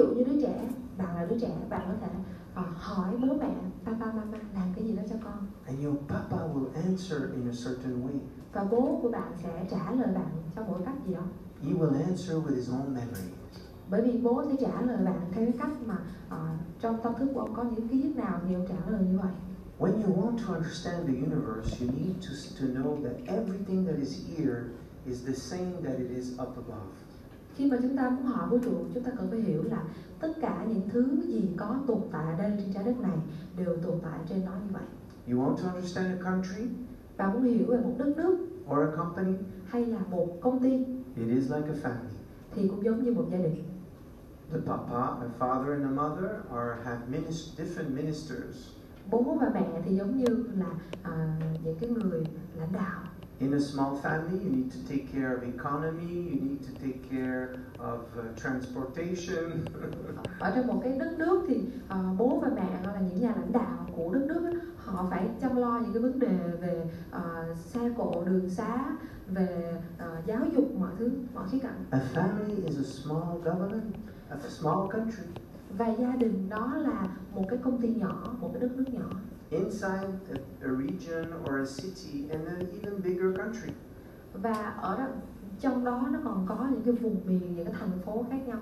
dụ như đứa trẻ bạn là đứa trẻ bạn có thể ờ, hỏi bố mẹ papa mama làm cái gì đó cho con And your papa will answer in a certain way. và bố của bạn sẽ trả lời bạn trong một cách gì đó He will answer with his own memory. bởi vì bố sẽ trả lời bạn theo cái cách mà ờ, trong tâm thức của ông có những ký ức nào thì ông trả lời như vậy When you want to understand the universe, you need to, to know that everything that is here is the same that it is up above. Khi mà chúng ta muốn hỏi vũ trụ chúng ta cần phải hiểu là tất cả những thứ gì có tồn tại ở đây trên trái đất này đều tồn tại trên nó như vậy You want to understand a country bạn muốn hiểu về một đất nước or a company? hay là một công ty It is like a family. thì cũng giống như một gia đình The papa, a father, and a mother are have minis- different ministers. bố và mẹ thì giống như là à, những cái người lãnh đạo In a small family, you need to take care of economy. You need to take care of uh, transportation. ở trong một cái đất nước thì à, bố và mẹ hoặc là những nhà lãnh đạo của đất nước họ phải chăm lo những cái vấn đề về à, xe cộ đường xá về à, giáo dục mọi thứ mọi khía cạnh a family is a small government, a small country. và gia đình đó là một cái công ty nhỏ một cái đất nước nhỏ inside a, a region or a city and an even bigger country. và ở đó, trong đó nó còn có những cái vùng miền những cái thành phố khác nhau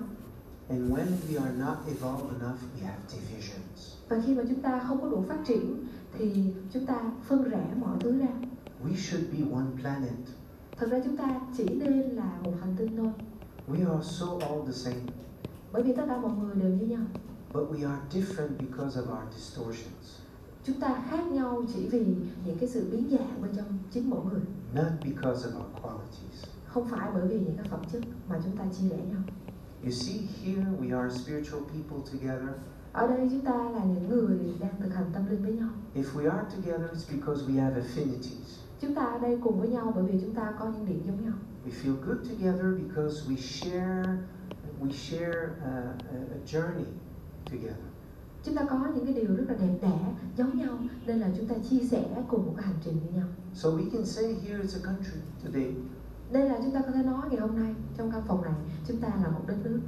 And when we are not evolved enough, we have divisions. và khi mà chúng ta không có đủ phát triển thì chúng ta phân rẽ mọi thứ ra We should be one planet. thật ra chúng ta chỉ nên là một hành tinh thôi We are so all the same, bởi vì tất cả mọi người đều như nhau but we are different because of our distortions, chúng ta khác nhau chỉ vì những cái sự biến dạng bên trong chính mỗi người not because of our qualities. không phải bởi vì những cái phẩm chất mà chúng ta chia rẽ nhau You see, here we are spiritual people together. ở đây chúng ta là những người đang thực hành tâm linh với nhau If we are together, it's because we have affinities. chúng ta ở đây cùng với nhau bởi vì chúng ta có những điểm giống nhau We feel good together because we share, we share a, a, a journey together. Chúng ta có những cái điều rất là đẹp đẽ giống nhau nên là chúng ta chia sẻ cùng một cái hành trình với nhau So we can say here is a country today, đây là chúng ta có thể nói ngày hôm nay trong căn phòng này chúng ta là một đất nước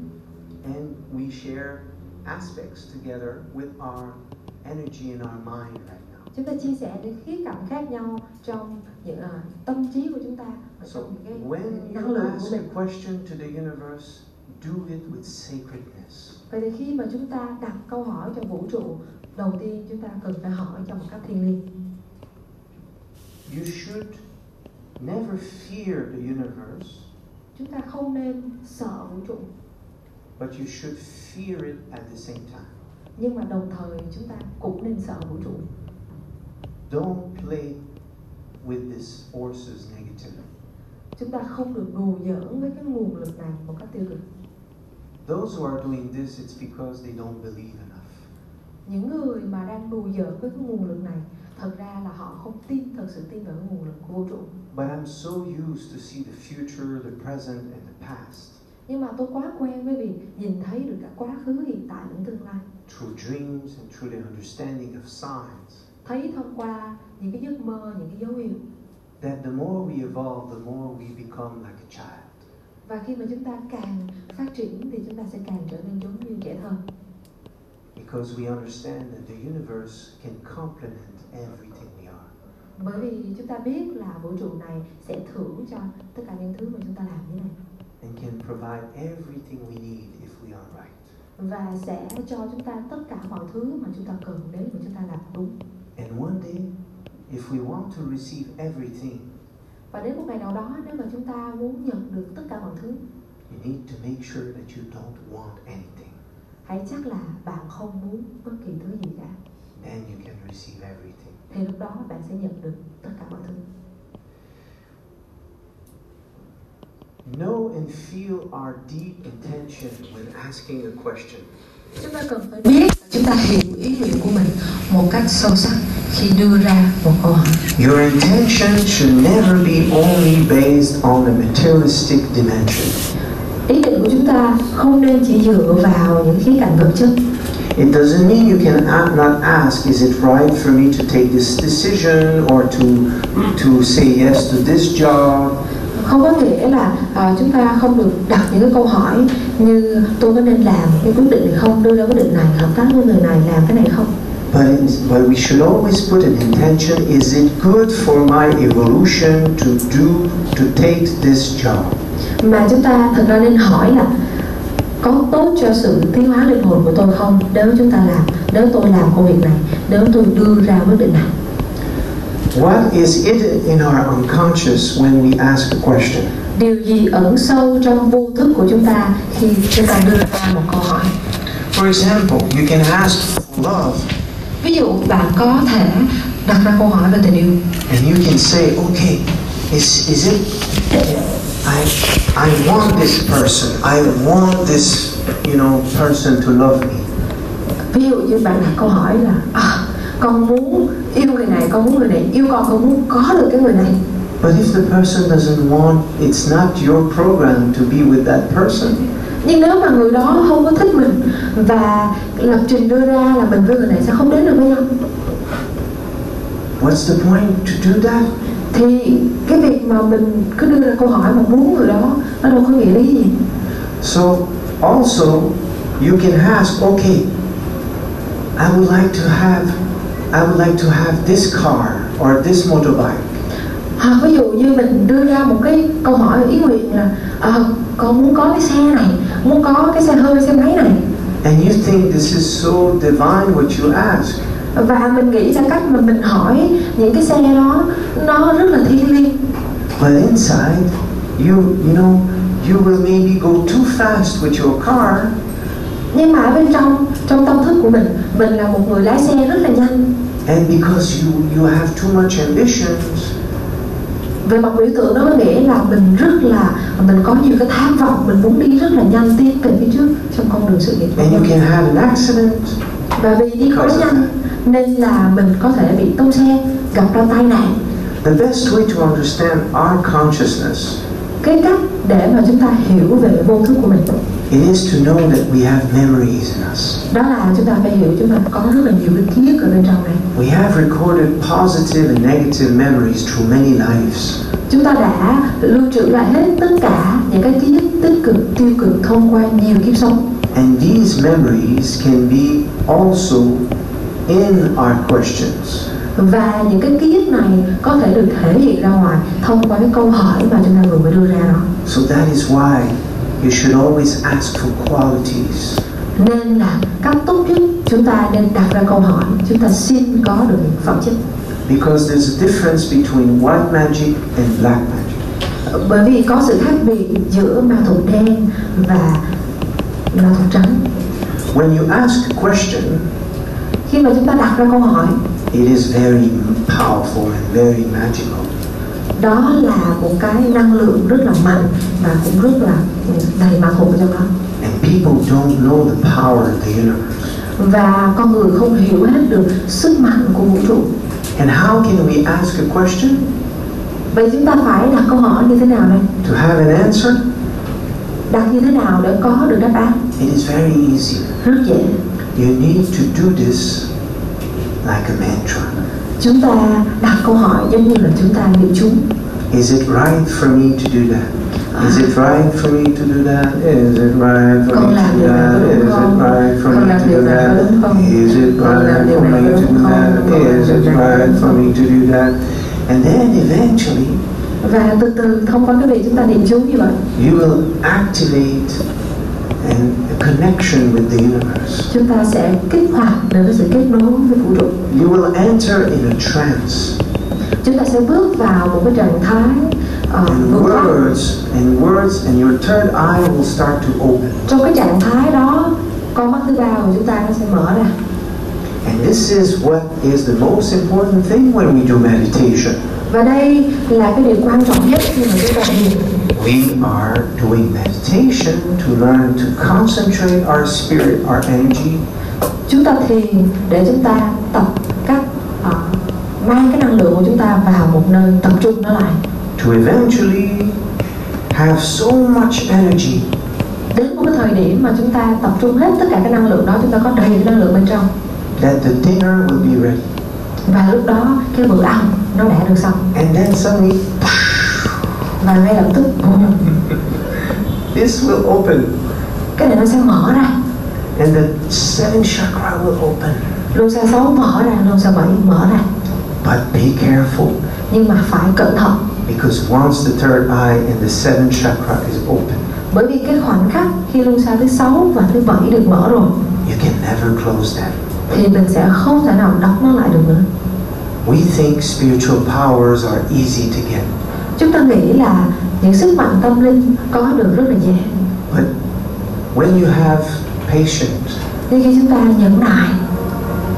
and we share aspects together with our energy and our mind right now. chúng ta chia sẻ những khía cạnh khác nhau trong những à, tâm trí của chúng ta và So trong những cái when năng you lượng của ask mình a question to the universe, do it with sacredness. Vậy thì khi mà chúng ta đặt câu hỏi cho vũ trụ đầu tiên chúng ta cần phải hỏi trong một cách thiêng liêng. You should never fear the universe, chúng ta không nên sợ vũ trụ. But you should fear it at the same time. nhưng mà đồng thời chúng ta cũng nên sợ vũ trụ. Don't play with these forces negatively. chúng ta không được đùa giỡn với cái nguồn lực này một cách tiêu cực Those who are doing this, it's because they don't believe enough. những người mà đang đùa giỡn với cái nguồn lực này thật ra là họ không tin thật sự tin vào cái nguồn lực của vũ trụ But I'm so used to see the future, the present, and the past nhưng mà tôi quá quen với việc nhìn thấy được cả quá khứ hiện tại lẫn tương lai through dreams and through the understanding of signs. thấy thông qua những cái giấc mơ những cái dấu hiệu That the more we evolve, the more we become like a child. Và khi mà chúng ta càng phát triển thì chúng ta sẽ càng trở nên giống như trẻ thơ Because we understand that the universe can complement everything we are. bởi vì chúng ta biết là vũ trụ này sẽ thưởng cho tất cả những thứ mà chúng ta làm như này and can provide everything we need if we are right. và sẽ cho chúng ta tất cả mọi thứ mà chúng ta cần nếu mà chúng ta làm đúng And one day, if we want to receive everything, và đến một ngày nào đó nếu mà chúng ta muốn nhận được tất cả mọi thứ you need to make sure that you don't want anything. hãy chắc là bạn không muốn bất kỳ thứ gì cả Then you can receive everything. thì lúc đó bạn sẽ nhận được tất cả mọi thứ Know and feel our deep intention when asking a question. chúng ta cần phải biết chúng ta hiểu ý nguyện của mình một cách sâu sắc khi đưa ra một câu hỏi Your intention should never be only based on a materialistic dimension. ý định của chúng ta không nên chỉ dựa vào những khía cạnh vật chất It doesn't mean you can not ask, is it right for me to take this decision or to, to say yes to this job? không có nghĩa là à, chúng ta không được đặt những cái câu hỏi như tôi có nên làm cái quyết định này không đưa ra quyết định này hợp tác với người này làm cái này không But, but we should always put an intention is it good for my evolution to do, to take this job? mà chúng ta thật ra nên hỏi là có tốt cho sự tiến hóa linh hồn của tôi không nếu chúng ta làm nếu tôi làm công việc này nếu tôi đưa ra quyết định này What is it in our unconscious when we ask a question? điều gì ẩn sâu trong vô thức của chúng ta khi chúng ta đưa ra một câu hỏi For example, you can ask love ví dụ bạn có thể đặt ra câu hỏi về tình yêu and you can say, okay, is, is it, I, I want this person, I want this, you know, person to love me. ví dụ như bạn đặt câu hỏi là à, con muốn yêu người này con muốn người này yêu con con muốn có được cái người này But if the person doesn't want, it's not your program to be with that person. Nhưng nếu mà người đó không có thích mình và lập trình đưa ra là mình với người này sẽ không đến được với nhau What's the point to do that? thì cái việc mà mình cứ đưa ra câu hỏi mà muốn người đó nó đâu có nghĩa lý gì So also you can ask, okay, I would like to have I would like to have this car or this motorbike. hoặc ví dụ như mình đưa ra một cái câu hỏi ý nguyện là ờ con muốn có cái xe này muốn có cái xe hơi xe máy này. And you think this is so divine what you ask. và mình nghĩ ra cách mà mình hỏi những cái xe đó nó rất là thiêng liêng. But inside you you know you will maybe go too fast with your car. Nhưng mà ở bên trong trong tâm thức của mình mình là một người lái xe rất là nhanh. And because you you have too much ambitions về mặt biểu tượng đó có nghĩa là mình rất là mình có nhiều cái tham vọng mình muốn đi rất là nhanh tiến về phía trước trong con đường sự nghiệp and you can have an accident. Và vì đi quá nhanh nên là mình có thể bị tông xe gặp ra tai nạn. The best way to understand our consciousness cái cách để mà chúng ta hiểu về vô thức của mình it is to know that we have memories in us. đó là chúng ta phải hiểu chúng ta có rất là nhiều cái ký ức ở bên trong này We have recorded positive and negative memories through many lives. chúng ta đã lưu trữ lại hết tất cả những cái ký ức tích cực tiêu cực thông qua nhiều kiếp sống And these memories can be also in our questions. và những cái ký ức này có thể được thể hiện ra ngoài thông qua cái câu hỏi mà chúng ta vừa mới đưa ra đó So that is why you should always ask for qualities. nên là cách tốt nhất chúng ta nên đặt ra câu hỏi chúng ta xin có được những phẩm chất Because there's a difference between white magic and black magic. bởi vì có sự khác biệt giữa ma thuật đen và ma thuật trắng When you ask a question, khi mà chúng ta đặt ra câu hỏi it is very powerful and very magical. Đó là một cái năng lượng rất là mạnh và cũng rất là đầy thuật ở trong đó And people don't know the power of the universe. và con người không hiểu hết được sức mạnh của vũ trụ And how can we ask a question vậy chúng ta phải đặt câu hỏi như thế nào đây to have an answer? đặt như thế nào để có được đáp án It is very easy. rất dễ You need to do this like a mantra. Chúng ta đặt câu hỏi giống như là chúng ta niệm chú Is it right for me to do that? Is it right for me to do that? Is it right for me to do that? Is it right for me to do that? Is it right for me to do that? Is it right for me to do that? And then eventually và từ từ thông qua cái việc chúng ta niệm chú như vậy you will activate an, a connection with the universe. chúng ta sẽ kích hoạt được cái sự kết nối với vũ trụ You will enter in a trance. chúng ta sẽ bước vào một cái trạng thái uh, And words and words and your third eye will start to open. trong cái trạng thái đó con mắt thứ ba của chúng ta nó sẽ mở ra And this is what is the most important thing when we do meditation. và đây là cái điều quan trọng nhất khi mà chúng ta thiền We are doing meditation to learn to concentrate our spirit, our energy, chúng ta thiền để chúng ta tập cách uh, mang cái năng lượng của chúng ta vào một nơi tập trung nó lại. To eventually have so much energy. Đến một cái thời điểm mà chúng ta tập trung hết tất cả cái năng lượng đó chúng ta có đầy cái năng lượng bên trong. That the dinner will be ready. và lúc đó cái bữa ăn nó đã được xong. And then suddenly, và ngay lập tức. Boom, this will open, cái này nó sẽ mở ra. And the seventh chakra will open. luân xa sáu mở ra luân xa bảy mở ra. But be careful, nhưng mà phải cẩn thận. Because once the third eye and the seventh chakra is open, bởi vì cái khoảnh khắc khi luân xa thứ sáu và thứ bảy được mở rồi you can never close them. thì mình sẽ không thể nào đóng nó lại được nữa. We think spiritual powers are easy to get, chúng ta nghĩ là những sức mạnh tâm linh có được rất là dễ but when you have patience, nhưng khi chúng ta nhẫn nại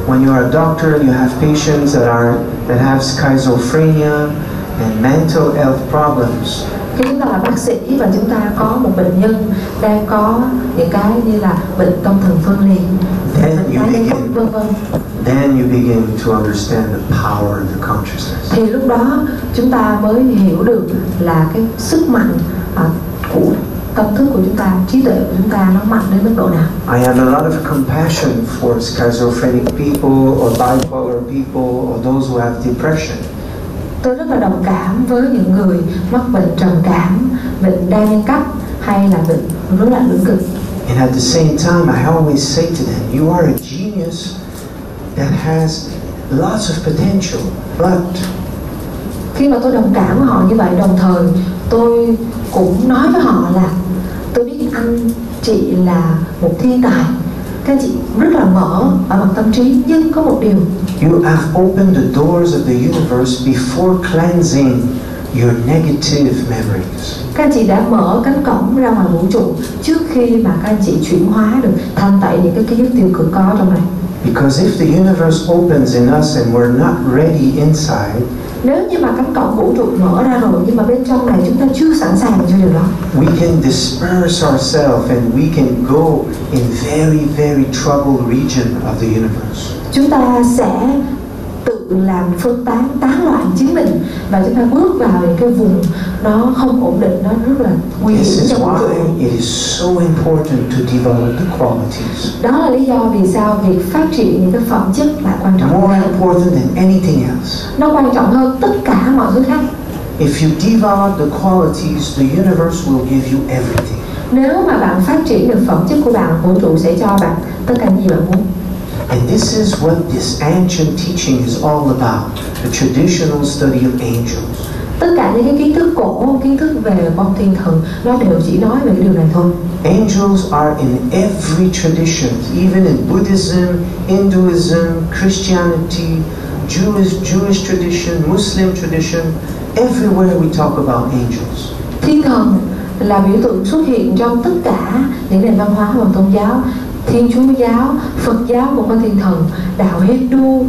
when you are a doctor, you have patients that are that have schizophrenia and mental health problems. khi chúng ta là bác sĩ và chúng ta có một bệnh nhân đang có những cái như là bệnh tâm thần phân liệt bệnh tái vân vân then you begin to understand the power of the consciousness. thì lúc đó chúng ta mới hiểu được là cái sức mạnh à, của tâm thức của chúng ta trí tuệ của chúng ta nó mạnh đến mức độ nào I have a lot of compassion for schizophrenic people or bipolar people or those who have depression. tôi rất là đồng cảm với những người mắc bệnh trầm cảm bệnh đa nhân cách hay là bệnh rối loạn lưỡng cực And at the same time, I always say to them, you are a genius that has lots of potential, but khi mà tôi đồng cảm với họ như vậy đồng thời tôi cũng nói với họ là tôi biết anh chị là một thiên tài. Các anh chị rất là mở ở mặt tâm trí nhưng có một điều. you have opened the doors of the universe before cleansing your negative memories. các anh chị đã mở cánh cổng ra ngoài vũ trụ trước khi mà các anh chị chuyển hóa được thanh tẩy những cái ký ức tiêu cực có trong này Because if the universe opens in us and we're not ready inside, nếu như mà cánh cổng vũ trụ mở ra rồi nhưng mà bên trong này chúng ta chưa sẵn sàng cho điều đó we can disperse ourselves and we can go in very, very troubled region of the universe. chúng ta sẽ tự làm phân tán tán loạn chính mình và chúng ta bước vào những cái vùng nó không ổn định nó rất là nguy hiểm cho vũ trụ why it is so important to develop the qualities. đó là lý do vì sao việc phát triển những cái phẩm chất là quan trọng More important than anything else. nó quan trọng hơn tất cả mọi thứ khác If you develop the qualities, the universe will give you everything. nếu mà bạn phát triển được phẩm chất của bạn vũ trụ sẽ cho bạn tất cả những gì bạn muốn And this is what this ancient teaching is all about the traditional study of angels. tất cả những cái kiến thức cổ kiến thức về con thiên thần nó đều chỉ nói về cái điều này thôi Angels are in every tradition, even in Buddhism, Hinduism, Christianity, Jewish, Jewish tradition, Muslim tradition. Everywhere we talk about angels. thiên thần là biểu tượng xuất hiện trong tất cả những nền văn hóa và tôn giáo thiên chúa giáo phật giáo cũng có thiên thần đạo hindu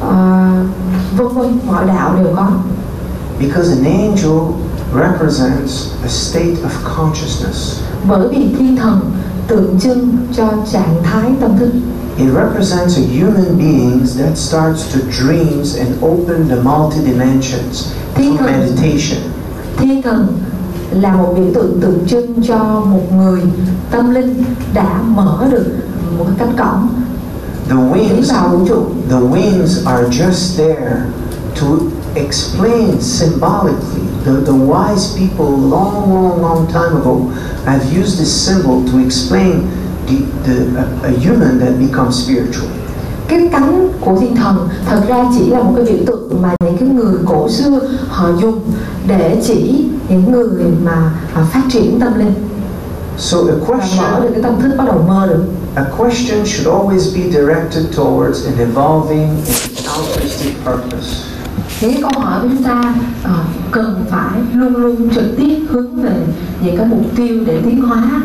ờ, vân vân mọi đạo đều có Because an angel represents a state of consciousness. bởi vì thiên thần tượng trưng cho trạng thái tâm thức It represents a human beings that starts to dreams and open the multi-dimensions through Thiên thần. meditation. thiên thần là một biểu tượng tượng trưng cho một người tâm linh đã mở được một cái cánh cổng The wings, the wings are just there to explain symbolically. The, the wise people long, long, long time ago have used this symbol to explain the, the, a, a human that becomes spiritual. cái cánh của thiên thần thật ra chỉ là một cái biểu tượng mà những cái người cổ xưa họ dùng để chỉ những người mà à, phát triển tâm linh So a question, được cái tâm thức bắt đầu mơ được a question should always be directed towards an evolving and altruistic purpose. những câu hỏi của chúng ta ờ, cần phải luôn luôn trực tiếp hướng về những cái mục tiêu để tiến hóa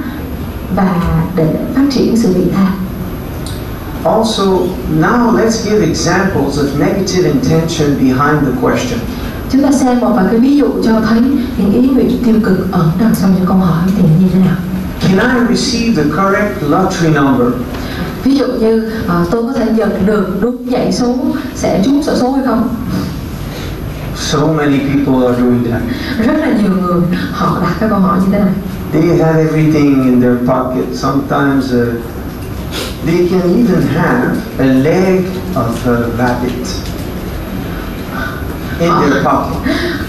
và để phát triển sự vị tha Also, now let's give examples of negative intention behind the question. Chúng ta xem một vài cái ví dụ cho thấy những ý nguyện tiêu cực ẩn đằng sau những câu hỏi thì như thế nào Can I receive the correct lottery number? ví dụ như ờ, tôi có thể nhận được đúng dãy số sẽ trúng xổ số hay không So many people are doing that. rất là nhiều người họ đặt cái câu hỏi như thế này They have everything in their pocket. Sometimes uh, they can even have a leg of a rabbit pocket.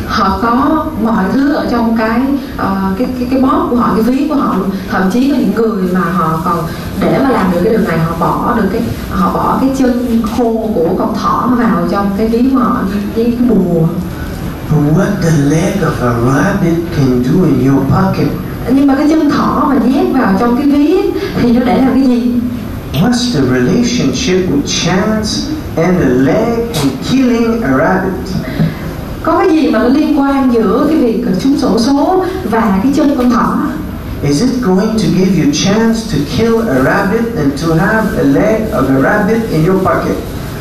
họ có mọi thứ ở trong cái ờ, cái cái cái bóp của họ cái ví của họ luôn thậm chí có những người mà họ còn để mà làm được cái điều này họ bỏ được cái họ bỏ cái chân khô của con thỏ vào trong cái ví của họ với cái bùa But what the leg of a rabbit can do in your pocket, nhưng mà cái chân thỏ mà nhét vào trong cái ví thì nó để làm cái gì what's the relationship with chance and the leg and killing a rabbit? Có cái gì mà nó liên quan giữa cái việc trúng sổ số và cái chân con thỏ Is it going to give you chance to kill a rabbit and to have a leg of a rabbit in your pocket?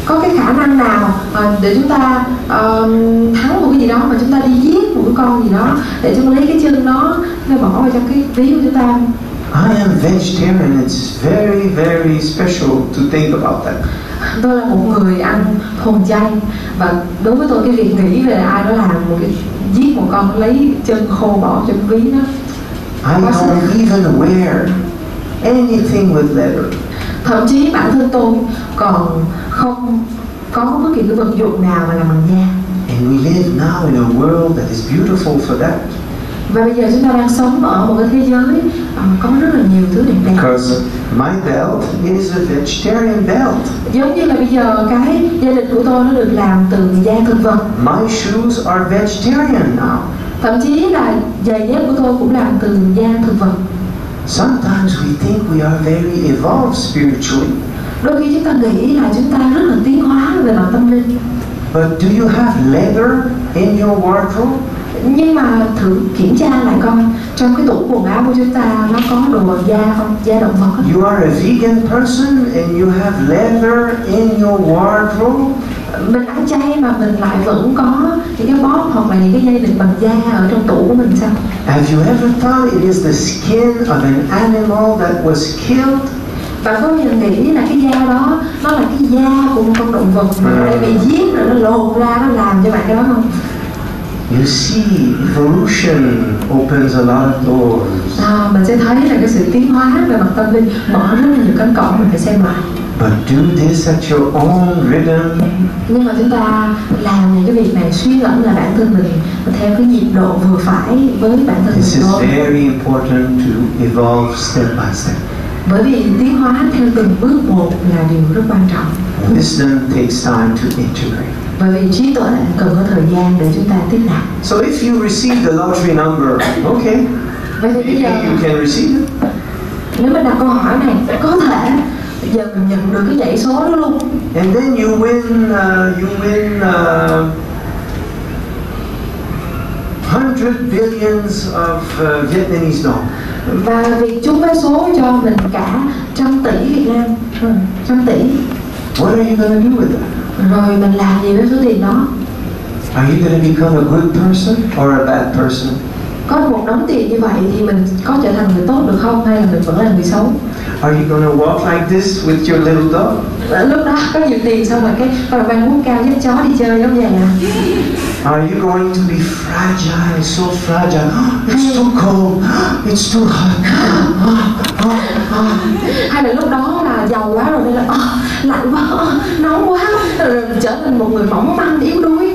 có cái khả năng nào ờ, để chúng ta ờ, thắng một cái gì đó mà chúng ta đi giết một cái con gì đó để chúng ta lấy cái chân nó nó bỏ vào trong cái ví của chúng ta I am vegetarian. It's very, very special to think about that. Tôi là một người ăn thuần chay và đối với tôi cái việc nghĩ về ai đó làm một cái giết một con lấy chân khô bỏ trong ví đó I don't even wear anything with leather. thậm chí bản thân tôi còn không có bất kỳ cái vật dụng nào mà làm bằng da And we live now in a world that is beautiful for that. Và bây giờ chúng ta đang sống ở một cái thế giới ờ, có rất là nhiều thứ đẹp đẹp Because my belt is a vegetarian belt. giống như là bây giờ cái gia đình của tôi nó được làm từ da thực vật My shoes are vegetarian now. thậm chí là giày dép của tôi cũng làm từ da thực vật Sometimes we think we are very evolved spiritually. đôi khi chúng ta nghĩ là chúng ta rất là tiến hóa về mặt tâm linh But do you have leather in your wardrobe? Nhưng mà thử kiểm tra lại coi trong cái tủ quần áo của chúng ta nó có đồ da không da động vật không? You are a vegan person and you have leather in your wardrobe? mình ăn chay mà mình lại vẫn có những cái bóp hoặc là những cái dây đựng bằng da ở trong tủ của mình sao Have you ever thought it is the skin of an animal that was killed? bạn có giờ nghĩ là cái da đó nó là cái da của một con động vật mà đã bị giết rồi nó lột ra nó làm cho bạn cái đó không You see, evolution opens a lot of doors. à, mình sẽ thấy là cái sự tiến hóa về mặt tâm linh mở rất là nhiều cánh cổng mình phải xem lại But do this at your own rhythm. nhưng mà chúng ta làm những cái việc này suy ngẫm là bản thân mình theo cái nhịp độ vừa phải với bản thân This mình is thôi very important to evolve step by step. bởi vì tiến hóa theo từng bước một là điều rất quan trọng Wisdom takes time to integrate. Bởi vì trí tuệ cần có thời gian để chúng ta tiếp nạp So if you receive the lottery number, okay, vậy thì bây giờ you can receive it. nếu mình đặt câu hỏi này có thể bây giờ mình nhận được cái dãy số đó luôn And then you win, uh, you win uh, 100 billions of uh, Vietnamese dong. và việc trúng vé số cho mình cả trăm tỷ Việt Nam ừ, trăm tỷ What are you to do with that? Rồi mình làm gì với số tiền đó Are you going to become a good person or a bad person? có một đống tiền như vậy thì mình có trở thành người tốt được không hay là mình vẫn là người xấu Are you going to walk like this with your little dog? Lúc đó có nhiều tiền xong rồi cái rồi bạn muốn cao dắt chó đi chơi giống vậy à Are you going to be fragile, so fragile? It's too cold. It's too hot. hay là lúc đó là giàu quá rồi nên là "Ờ, lạnh quá ờ, nóng quá rồi trở thành một người mỏng manh yếu đuối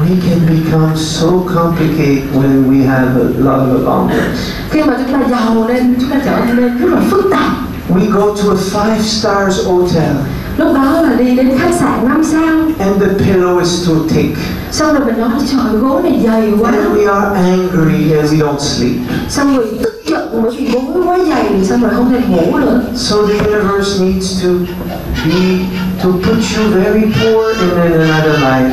We can become so complicated when we have a lot of abundance. khi mà chúng ta giàu lên chúng ta trở nên rất là phức tạp We go to a five stars hotel lúc đó là đi đến khách sạn năm sao and the pillow is too thick. xong rồi mình nói trời gối này dày quá And we are angry and we don't sleep. xong rồi giận bởi vì gối quá dày xong rồi không thể ngủ nữa So the universe needs to be to put you very poor in another life.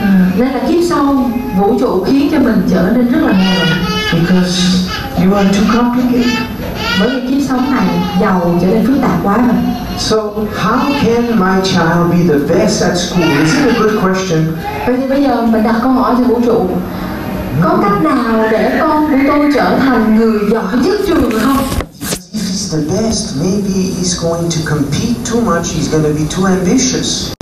Ừ, nên là kiếp sau vũ trụ khiến cho mình trở nên rất là nghèo Because you are too complicated. bởi vì kiếp sống này giàu trở nên phức tạp quá rồi So how can my child be the best at school? Is it a good question? vậy thì bây giờ mình đặt câu hỏi cho vũ trụ có cách nào để con của tôi trở thành người giỏi nhất trường không the best, maybe he's going to compete too much. He's going to be too ambitious.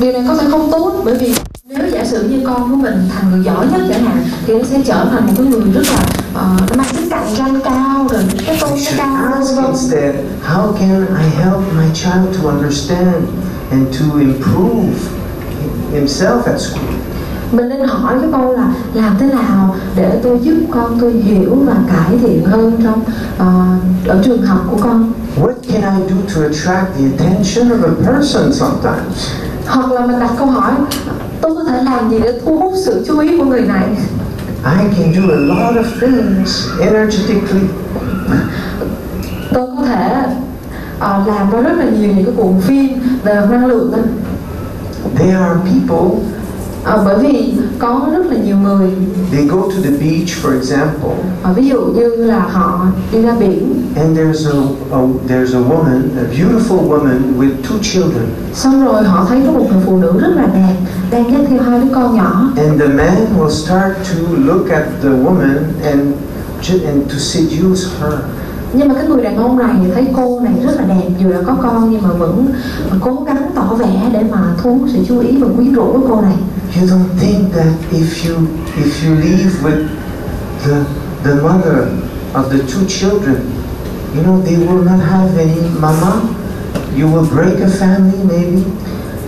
điều này có thể không tốt bởi vì nếu giả sử như con của mình thành người giỏi nhất chẳng hạn thì nó sẽ trở thành một cái người rất là ờ, nó mang tính cạnh tranh cao rồi cái tôi nó cao vân instead, how can I help my child to understand and to improve himself at school? Mình nên hỏi cái câu là làm thế nào để tôi giúp con tôi hiểu và cải thiện hơn trong uh, ở trường học của con What can I do to attract the attention of a person sometimes? hoặc là mình đặt câu hỏi tôi có thể làm gì để thu hút sự chú ý của người này I can do a lot of things energetically. tôi có thể uh, làm ra rất là nhiều những cái cuộn phim về năng lượng. There are people, Ờ, bởi vì có rất là nhiều người. They go to the beach, for example, ờ, ví dụ như là họ đi ra biển. And there's a, a there's a woman, a beautiful woman with two children, xong rồi họ thấy có một người phụ nữ rất là đẹp đang dắt theo hai đứa con nhỏ. And the man will start to look at the woman and and to seduce her nhưng mà cái người đàn ông này thấy cô này rất là đẹp dù đã có con nhưng mà vẫn cố gắng tỏ vẻ để mà thu hút sự chú ý và quyến rũ của cô này You don't think that if you if you live with the the mother of the two children, you know they will not have any mama. You will break a family maybe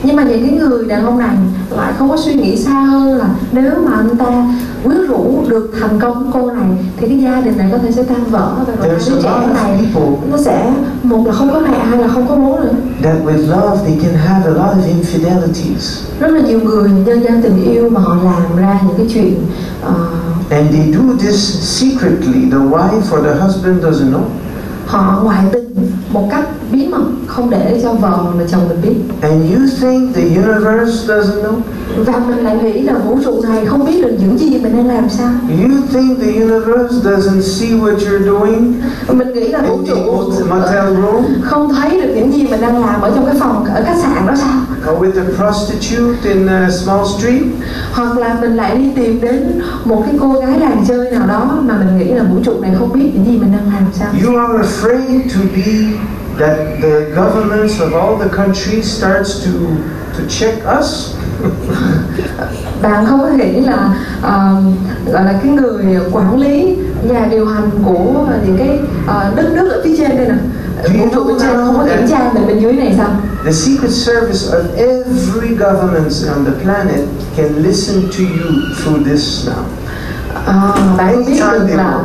nhưng mà những cái người đàn ông này lại không có suy nghĩ xa hơn là nếu mà anh ta quyến rũ được thành công cô này thì cái gia đình này có thể sẽ tan vỡ và rồi đứa a trẻ này nó sẽ một là không có mẹ hai là không có bố nữa that with love they can have a lot of infidelities. rất là nhiều người nhân gian tình yêu mà họ làm ra những cái chuyện ờ, And they do this secretly. The wife or the husband doesn't know. họ ngoại tình một cách bí mật không để cho vợ và chồng mình biết. And you think the universe doesn't know? và mình lại nghĩ là vũ trụ này không biết được những gì mình nên làm sao. You think the universe doesn't see what you're doing? Mình nghĩ là vũ trụ không thấy được những gì mình đang làm ở trong cái phòng ở khách sạn đó sao? Or with a prostitute in a small street. hoặc là mình lại đi tìm đến một cái cô gái làng chơi nào đó mà mình nghĩ là vũ trụ này không biết những gì mình đang làm sao. You are afraid to be that the governments of all the countries starts to to check us. bạn không có nghĩ là ờ, gọi là cái người quản lý nhà điều hành của những cái ờ, đất nước ở phía trên đây nè vũ trụ bên trên không có kiểm tra mình bên dưới này sao The Secret Service of every government on the planet can listen to you through this now. À, bạn biết được là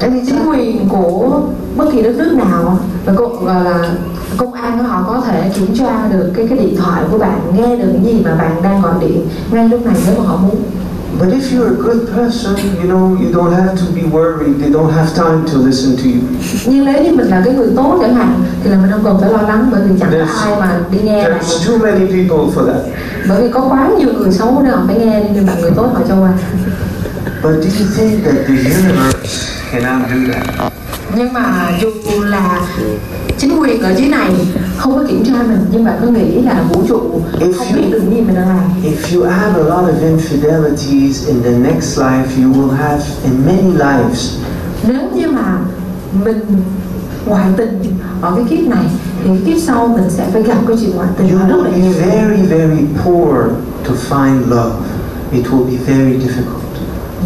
chính quyền của bất kỳ đất nước nào và cô gọi là công an của họ có thể kiểm tra được cái cái điện thoại của bạn nghe được những gì mà bạn đang gọi điện ngay lúc này nếu mà họ muốn But if you're a good person, you know, you don't have to be worried. They don't have time to listen to you. nhưng nếu như mình là cái người tốt chẳng hạn thì là mình không cần phải lo lắng bởi vì chẳng có There's- ai mà đi nghe There's too many people for that. bởi vì có quá nhiều người xấu nên họ phải nghe nên bạn người tốt họ cho qua But do you think that the universe cannot do that? nhưng mà dù là chính quyền ở dưới này không có kiểm tra mình nhưng bạn có nghĩ là vũ trụ không biết được gì mình đang làm If you have a lot of infidelities in the next life, you will have in many lives. nếu như mà mình ngoại tình ở cái kiếp này thì kiếp sau mình sẽ phải gặp cái chuyện ngoại tình You will be very, very poor to find love. It will be very difficult.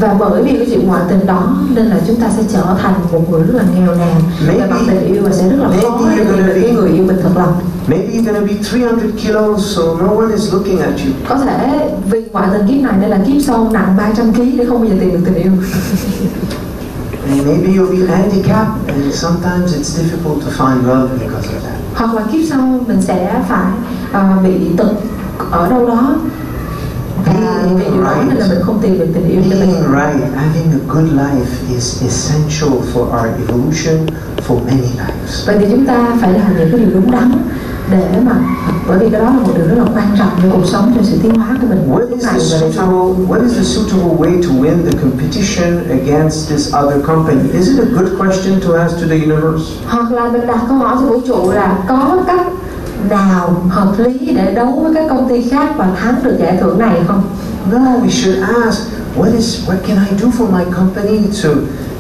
Và bởi vì cái chuyện ngoại tình đó nên là chúng ta sẽ trở thành một người rất là nghèo nàn về Maybe- mặt tình yêu và sẽ rất là khó để tìm gonna được cái người yêu mình thật lòng Maybe you're going to be 300 kilos, so no one is looking at you. có thể vì ngoại tình kiếp này nên là kiếp sau nặng 300 kg để không bao giờ tìm được tình yêu And maybe you'll be handicapped, and sometimes it's difficult to find love because of that. hoặc là kiếp sau mình sẽ phải à, bị tật ở đâu đó và vì điều đó nên là mình không tìm được tình yêu cho mình right, having a good life is essential for our evolution for many lives. vậy thì chúng ta phải làm những cái điều đúng đắn để mà bởi vì cái đó là một điều rất là quan trọng cho cuộc sống cho sự tiến hóa của mình What is the suitable what is the suitable way to win the competition against this other company? Is it a good question to ask to the universe? hoặc là mình đặt câu hỏi cho vũ trụ là có cách nào hợp lý để đấu với các công ty khác và thắng được giải thưởng này không No, we should ask what is what can I do for my company to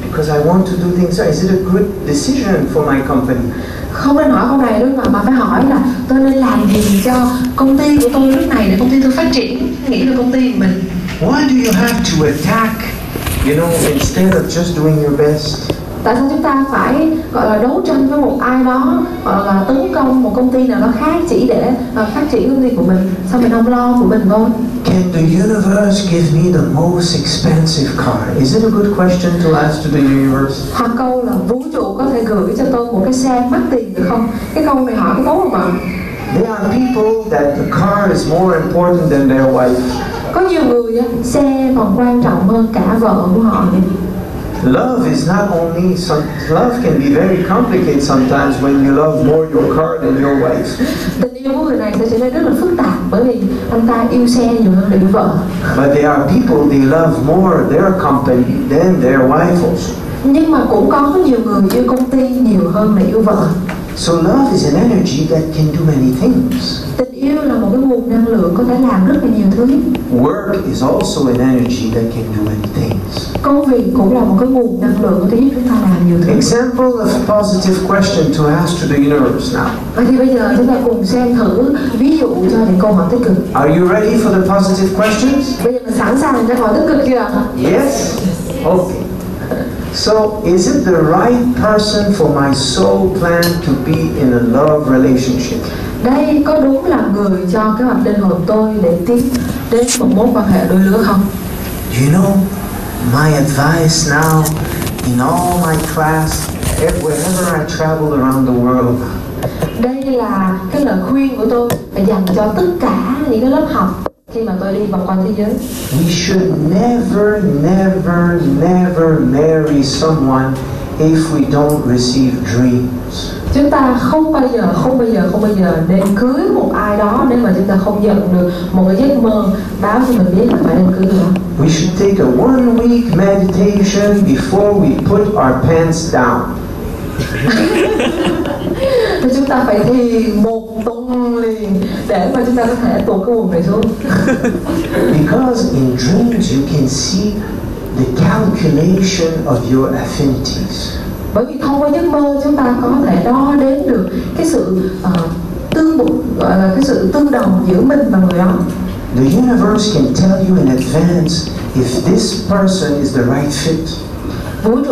because I want to do things. Is it a good decision for my company? không nên hỏi câu này đúng không mà phải hỏi là tôi nên làm gì cho công ty của tôi lúc này để công ty tôi phát triển nghĩ là công ty mình Why do you have to attack? You know, instead of just doing your best. Tại sao chúng ta phải gọi là đấu tranh với một ai đó gọi là tấn công một công ty nào đó khác chỉ để uh, phát triển công ty của mình sao mình không lo của mình thôi Can the universe give me the most expensive car? Is it a good question to ask to the universe? hoặc câu là vũ trụ có thể gửi cho tôi một cái xe mắc tiền được không cái câu này hỏi có tốt không ạ There are people that the car is more important than their wife. có nhiều người xe còn quan trọng hơn cả vợ của họ. Love is not only some love can be very complicated sometimes when you love more your car than your wife. tình yêu của người này sẽ trở nên rất là phức tạp bởi vì anh ta yêu xe nhiều hơn là yêu vợ But there are people they love more their company than their wife also. nhưng mà cũng có nhiều người yêu công ty nhiều hơn là yêu vợ So love is an energy that can do many things. tình yêu nguồn năng lượng có thể làm rất là nhiều thứ Work is also an energy that can do many things. công việc cũng là một cái nguồn năng lượng có thể giúp chúng ta làm nhiều thứ Example of positive question to ask to the universe now. vậy thì bây giờ chúng ta cùng xem thử ví dụ cho những câu hỏi tích cực Are you ready for the positive questions? bây giờ mình sẵn sàng cho hỏi tích cực chưa Yes? Okay. So, is it the right person for my soul plan to be in a love relationship? đây có đúng là người cho kế hoạch linh hồn tôi để tiến đến một mối quan hệ đôi lứa không You know, my advice now in all my class, wherever I travel around the world, đây là cái lời khuyên của tôi dành cho tất cả những cái lớp học khi mà tôi đi vòng quanh thế giới we should never, never, never marry someone if we don't receive dreams. chúng ta không bao giờ không bao giờ không bao giờ nên cưới một ai đó nếu mà chúng ta không nhận được một cái giấc mơ báo cho mình biết là phải nên cưới đó We should take a one week meditation before we put our pants down. chúng ta phải thiền một tuần liền để mà chúng ta có thể tuột cái quần này xuống Because in dreams you can see the calculation of your affinities. bởi vì thông qua giấc mơ chúng ta có thể đo đếm được cái sự uh, tương bụng gọi là cái sự tương đồng giữa mình và người đó The universe can tell you in advance if this person is the right fit. vũ trụ